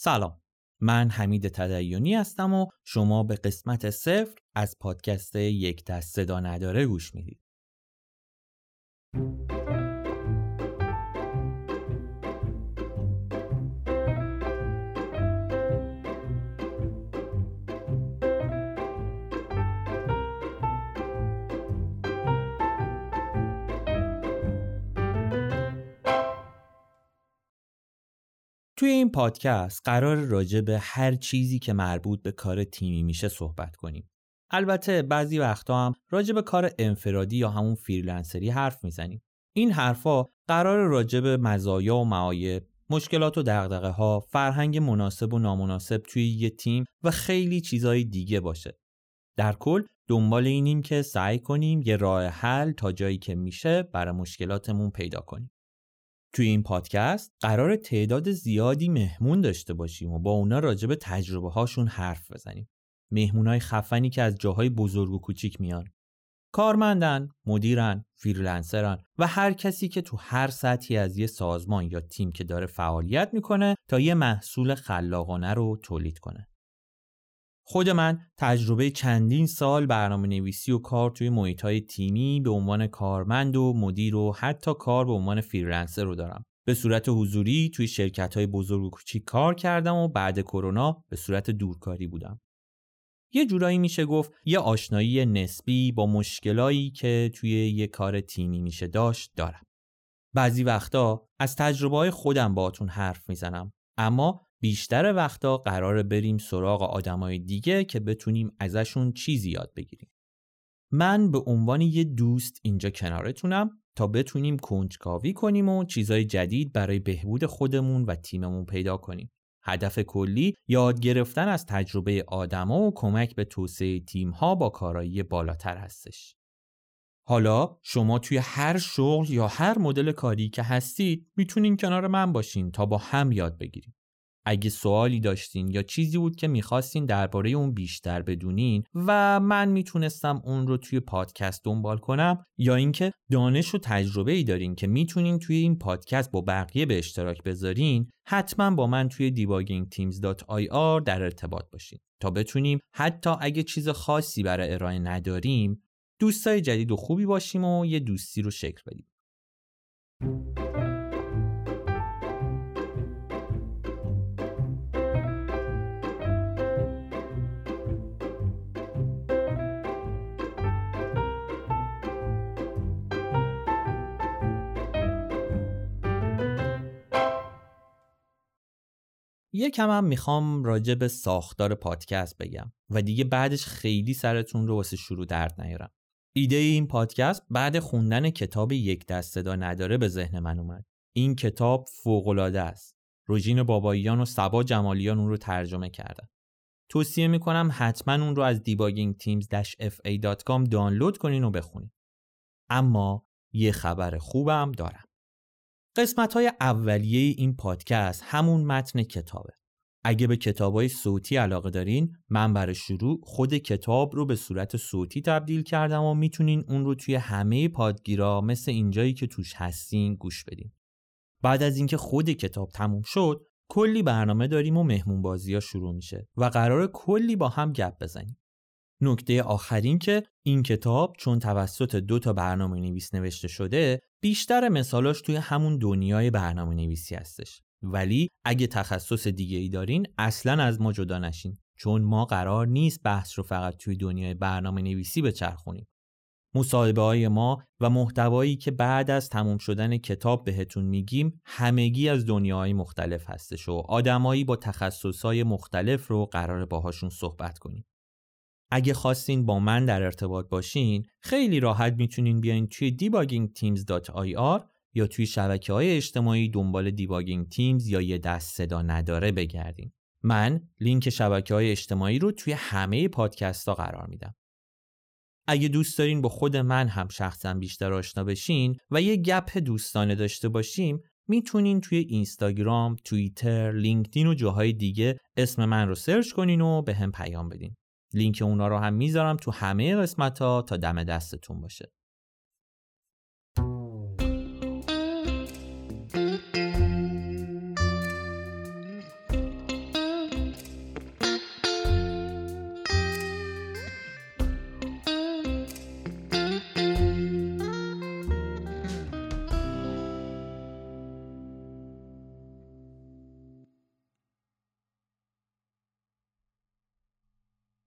سلام. من حمید تدیونی هستم و شما به قسمت صفر از پادکست یک دست صدا نداره گوش می‌دید. توی این پادکست قرار راجع به هر چیزی که مربوط به کار تیمی میشه صحبت کنیم. البته بعضی وقتا هم راجع به کار انفرادی یا همون فریلنسری حرف می‌زنیم. این حرفا قرار راجع به مزایا و معایب، مشکلات و دغدغه ها، فرهنگ مناسب و نامناسب توی یه تیم و خیلی چیزای دیگه باشه. در کل دنبال اینیم که سعی کنیم یه راه حل تا جایی که میشه برای مشکلاتمون پیدا کنیم. توی این پادکست قراره تعداد زیادی مهمون داشته باشیم و با اونا راجع به تجربه هاشون حرف بزنیم. های خفنی که از جاهای بزرگ و کوچیک میان. کارمندن، مدیرن، freelancer ن و هر کسی که تو هر سطحی از یه سازمان یا تیم که داره فعالیت می‌کنه تا یه محصول خلاقانه رو تولید کنه. خود من تجربه چندین سال برنامه نویسی و کار توی محیط های تیمی به عنوان کارمند و مدیر و حتی کار به عنوان freelancer رو دارم. به صورت حضوری توی شرکت های بزرگ و کوچیک کار کردم و بعد کرونا به صورت دورکاری بودم. یه جورایی میشه گفت یه آشنایی نسبی با مشکلایی که توی یه کار تیمی میشه داشت دارم. بعضی وقتا از تجربه های خودم باهاتون حرف می‌زنم اما بیشتر وقتا قرار بریم سراغ آدمای دیگه که بتونیم ازشون چیزی یاد بگیریم. من به عنوان یه دوست اینجا کنارتونم تا بتونیم کنجکاوی کنیم و چیزای جدید برای بهبود خودمون و تیممون پیدا کنیم. هدف کلی یاد گرفتن از تجربه آدما و کمک به توسعه تیمها با کارایی بالاتر هستش. حالا شما توی هر شغل یا هر مدل کاری که هستید می‌تونین کنار من باشین تا با هم یاد بگیریم. اگه سوالی داشتین یا چیزی بود که می‌خواستین درباره اون بیشتر بدونین و من می‌تونستم اون رو توی پادکست دنبال کنم یا اینکه دانش و تجربه ای دارین که می‌تونین توی این پادکست با بقیه به اشتراک بذارین حتما با من توی debuggingteams.ir در ارتباط باشین. تا بتونیم حتی اگه چیز خاصی برای ارائه نداریم دوستای جدید و خوبی باشیم و یه دوستی رو شکل بدیم. یکم هم می‌خوام راجع به ساختار پادکست بگم و دیگه بعدش خیلی سرتون رو واسه شروع درد نیارم. ایده این پادکست بعد خوندن کتاب یک دست صدا نداره به ذهن من اومد. این کتاب فوقالعاده است. روژین باباییان و سبا جمالیان اون رو ترجمه کردن. توصیه می‌کنم حتما اون رو از debuggingteams-fa.com دانلود کنین و بخونین. اما یه خبر خوبم دارم. قسمت های اولیه این پادکست همون متن کتابه. اگه به کتاب های صوتی علاقه دارین من برای شروع خود کتاب رو به صورت صوتی تبدیل کردم و می‌تونین اون رو توی همه پادگیرا مثل اینجایی که توش هستین گوش بدین. بعد از اینکه خود کتاب تموم شد کلی برنامه داریم و مهمون بازی ها شروع میشه و قرار کلی با هم گپ بزنیم. نکته آخرین که این کتاب چون توسط دو تا برنامه نویس نوشته شده بیشتر مثالاش توی همون دنیای برنامه نویسی هستش. ولی اگه تخصص دیگه ای دارین اصلا از ما جدا نشین. چون ما قرار نیست بحث رو فقط توی دنیای برنامه نویسی بچرخونیم. مصاحبه های ما و محتوایی که بعد از تموم شدن کتاب بهتون میگیم همگی از دنیاهای مختلف هستش و آدمایی با تخصص‌های مختلف رو قراره باهاشون صحبت کنیم. اگه خواستین با من در ارتباط باشین خیلی راحت می‌تونین بیاین توی debuggingteams.ir یا توی شبکه های اجتماعی دنبال Debugging Teams یا یه دست صدا نداره بگردین من لینک شبکه های اجتماعی رو توی همه پادکست ها قرار میدم اگه دوست دارین با خود من هم شخصا بیشتر آشنا بشین و یه گپ دوستانه داشته باشیم می‌تونین توی اینستاگرام، توییتر، لینکدین و جاهای دیگه اسم من رو سرچ کنین و به هم پیام بدین. لینک اونا رو هم می‌ذارم تو همه قسمت ها تا دم دستتون باشه.